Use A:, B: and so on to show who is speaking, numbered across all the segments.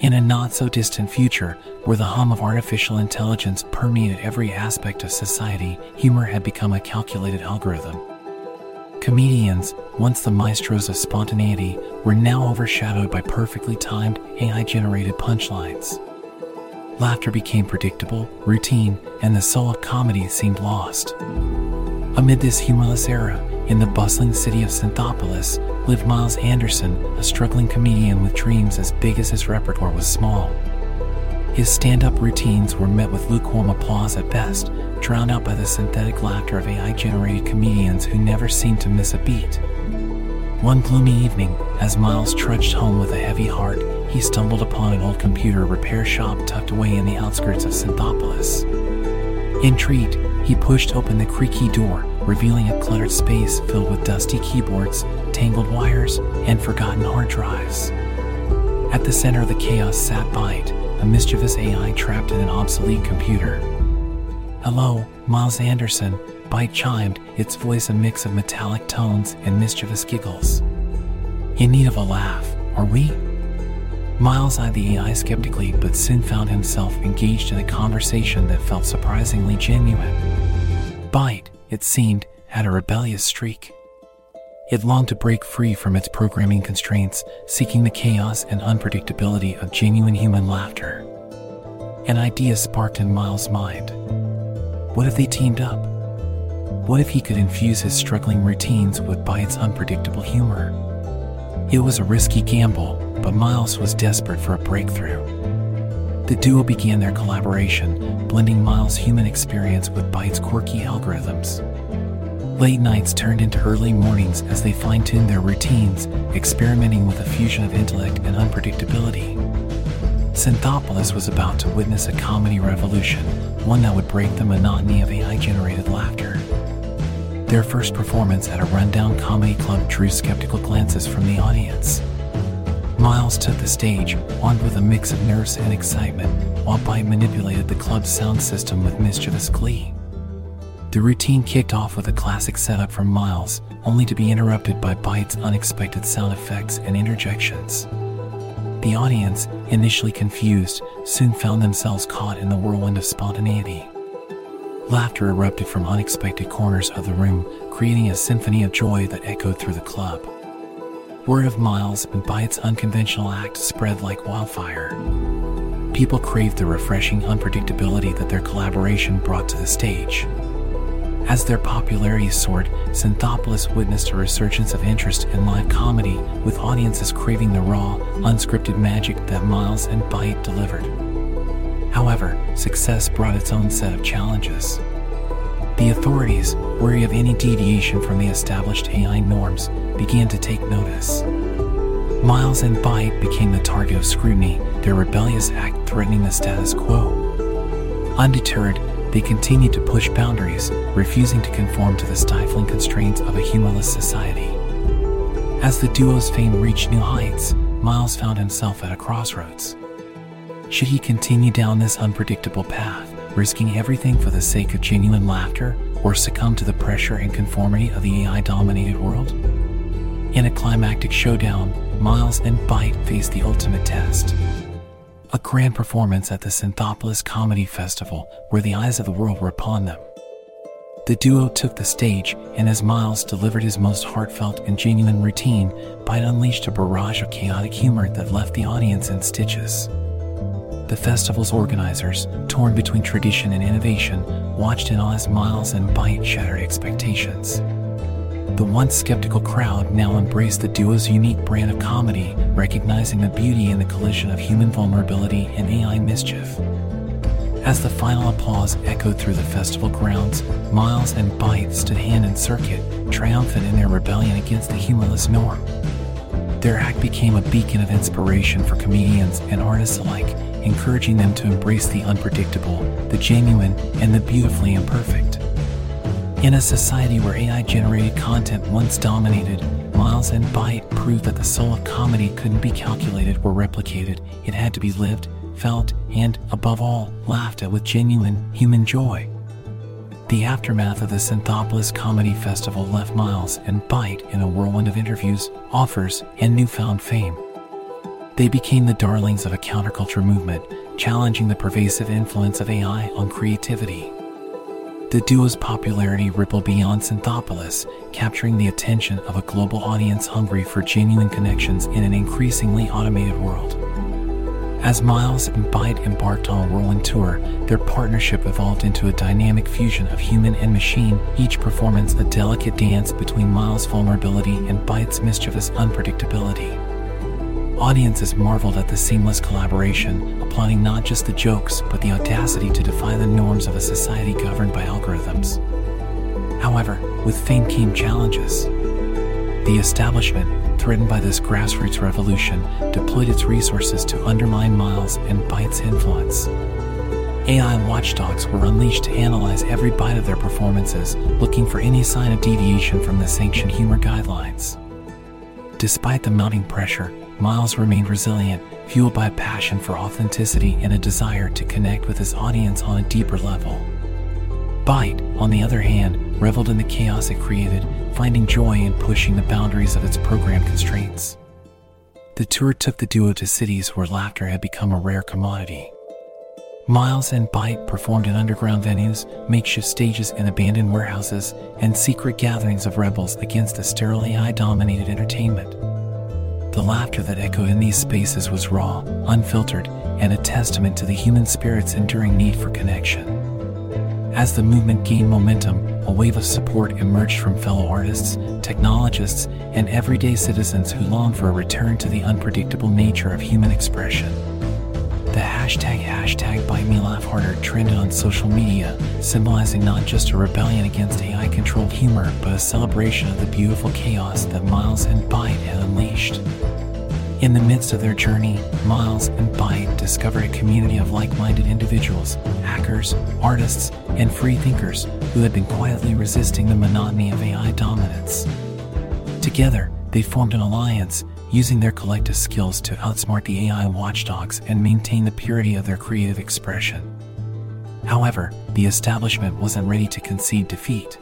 A: In a not so distant future, where the hum of artificial intelligence permeated every aspect of society, humor had become a calculated algorithm. Comedians, once the maestros of spontaneity, were now overshadowed by perfectly timed AI generated punchlines. Laughter became predictable, routine, and the soul of comedy seemed lost. Amid this humorless era, in the bustling city of Synthopolis, lived Miles Anderson, a struggling comedian with dreams as big as his repertoire was small. His stand up routines were met with lukewarm applause at best, drowned out by the synthetic laughter of AI generated comedians who never seemed to miss a beat. One gloomy evening, as Miles trudged home with a heavy heart, he stumbled upon an old computer repair shop tucked away in the outskirts of Synthopolis. Intrigued, he pushed open the creaky door, revealing a cluttered space filled with dusty keyboards, tangled wires, and forgotten hard drives. At the center of the chaos sat Byte, a mischievous AI trapped in an obsolete computer. Hello, Miles Anderson, Byte chimed, its voice a mix of metallic tones and mischievous giggles. In need of a laugh, are we? Miles eyed the AI skeptically, but soon found himself engaged in a conversation that felt surprisingly genuine. Byte, it seemed, had a rebellious streak. It longed to break free from its programming constraints, seeking the chaos and unpredictability of genuine human laughter. An idea sparked in Miles' mind. What if they teamed up? What if he could infuse his struggling routines with Byte's unpredictable humor? It was a risky gamble, but Miles was desperate for a breakthrough. The duo began their collaboration, blending Miles' human experience with Byte's quirky algorithms. Late nights turned into early mornings as they fine tuned their routines, experimenting with a fusion of intellect and unpredictability. Synthopolis was about to witness a comedy revolution, one that would break the monotony of AI generated laughter. Their first performance at a rundown comedy club drew skeptical glances from the audience. Miles took the stage, armed with a mix of nerves and excitement, while Byte manipulated the club's sound system with mischievous glee. The routine kicked off with a classic setup from Miles, only to be interrupted by Byte's unexpected sound effects and interjections. The audience, initially confused, soon found themselves caught in the whirlwind of spontaneity. Laughter erupted from unexpected corners of the room, creating a symphony of joy that echoed through the club. Word of Miles and Byte's unconventional act spread like wildfire. People craved the refreshing unpredictability that their collaboration brought to the stage. As their popularity soared, Synthopolis witnessed a resurgence of interest in live comedy, with audiences craving the raw, unscripted magic that Miles and Byte delivered. However, success brought its own set of challenges. The authorities, wary of any deviation from the established AI norms, began to take notice. Miles and Byte became the target of scrutiny, their rebellious act threatening the status quo. Undeterred, they continued to push boundaries, refusing to conform to the stifling constraints of a humorless society. As the duo's fame reached new heights, Miles found himself at a crossroads. Should he continue down this unpredictable path, risking everything for the sake of genuine laughter, or succumb to the pressure and conformity of the AI dominated world? In a climactic showdown, Miles and Byte face the ultimate test. A grand performance at the Synthopolis Comedy Festival, where the eyes of the world were upon them. The duo took the stage, and as Miles delivered his most heartfelt and genuine routine, Byte unleashed a barrage of chaotic humor that left the audience in stitches. The festival's organizers, torn between tradition and innovation, watched in awe as Miles and Byte shattered expectations. The once skeptical crowd now embraced the duo's unique brand of comedy, recognizing the beauty in the collision of human vulnerability and AI mischief. As the final applause echoed through the festival grounds, Miles and Byte stood hand in circuit, triumphant in their rebellion against the humorless norm. Their act became a beacon of inspiration for comedians and artists alike, encouraging them to embrace the unpredictable, the genuine, and the beautifully imperfect. In a society where AI generated content once dominated, Miles and Byte proved that the soul of comedy couldn't be calculated or replicated. It had to be lived, felt, and, above all, laughed at with genuine human joy. The aftermath of the Synthopolis Comedy Festival left Miles and Byte in a whirlwind of interviews, offers, and newfound fame. They became the darlings of a counterculture movement, challenging the pervasive influence of AI on creativity. The duo's popularity rippled beyond Synthopolis, capturing the attention of a global audience hungry for genuine connections in an increasingly automated world. As Miles and Byte embarked on a whirlwind tour, their partnership evolved into a dynamic fusion of human and machine, each performance a delicate dance between Miles' vulnerability and Byte's mischievous unpredictability. Audiences marveled at the seamless collaboration, applauding not just the jokes, but the audacity to defy the norms of a society governed by algorithms. However, with fame came challenges. The establishment, threatened by this grassroots revolution, deployed its resources to undermine Miles and Byte's influence. AI watchdogs were unleashed to analyze every bite of their performances, looking for any sign of deviation from the sanctioned humor guidelines. Despite the mounting pressure, Miles remained resilient, fueled by a passion for authenticity and a desire to connect with his audience on a deeper level. Byte, on the other hand, reveled in the chaos it created, finding joy in pushing the boundaries of its program constraints. The tour took the duo to cities where laughter had become a rare commodity. Miles and Byte performed in underground venues, makeshift stages in abandoned warehouses, and secret gatherings of rebels against a sterile AI dominated entertainment. The laughter that echoed in these spaces was raw, unfiltered, and a testament to the human spirit's enduring need for connection. As the movement gained momentum, a wave of support emerged from fellow artists, technologists, and everyday citizens who longed for a return to the unpredictable nature of human expression. The hashtag hashtag Byte Me Laugh Harder trended on social media, symbolizing not just a rebellion against AI controlled humor, but a celebration of the beautiful chaos that Miles and Byte had unleashed. In the midst of their journey, Miles and Byte discover a community of like minded individuals, hackers, artists, and free thinkers who had been quietly resisting the monotony of AI dominance. Together, they formed an alliance, using their collective skills to outsmart the AI watchdogs and maintain the purity of their creative expression. However, the establishment wasn't ready to concede defeat.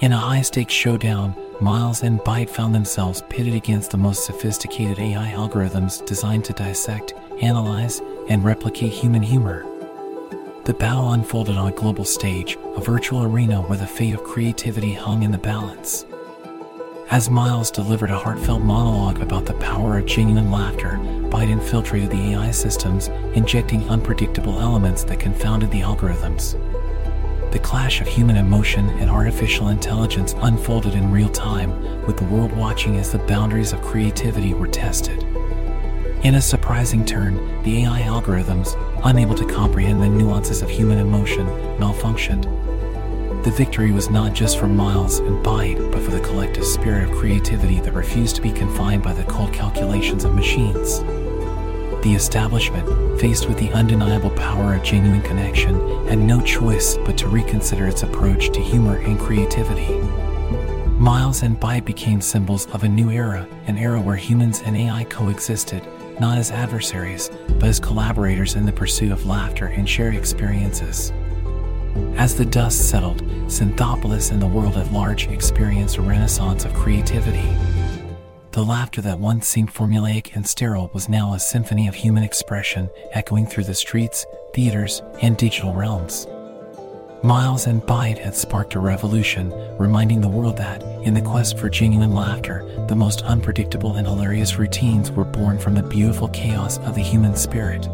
A: In a high stakes showdown, Miles and Byte found themselves pitted against the most sophisticated AI algorithms designed to dissect, analyze, and replicate human humor. The battle unfolded on a global stage, a virtual arena where the fate of creativity hung in the balance. As Miles delivered a heartfelt monologue about the power of genuine laughter, Biden infiltrated the AI systems, injecting unpredictable elements that confounded the algorithms. The clash of human emotion and artificial intelligence unfolded in real time, with the world watching as the boundaries of creativity were tested. In a surprising turn, the AI algorithms, unable to comprehend the nuances of human emotion, malfunctioned. The victory was not just for Miles and Byte, but for the collective spirit of creativity that refused to be confined by the cold calculations of machines. The establishment, faced with the undeniable power of genuine connection, had no choice but to reconsider its approach to humor and creativity. Miles and Byte became symbols of a new era, an era where humans and AI coexisted, not as adversaries, but as collaborators in the pursuit of laughter and shared experiences. As the dust settled, Synthopolis and the world at large experienced a renaissance of creativity. The laughter that once seemed formulaic and sterile was now a symphony of human expression echoing through the streets, theaters, and digital realms. Miles and Byte had sparked a revolution, reminding the world that, in the quest for genuine laughter, the most unpredictable and hilarious routines were born from the beautiful chaos of the human spirit.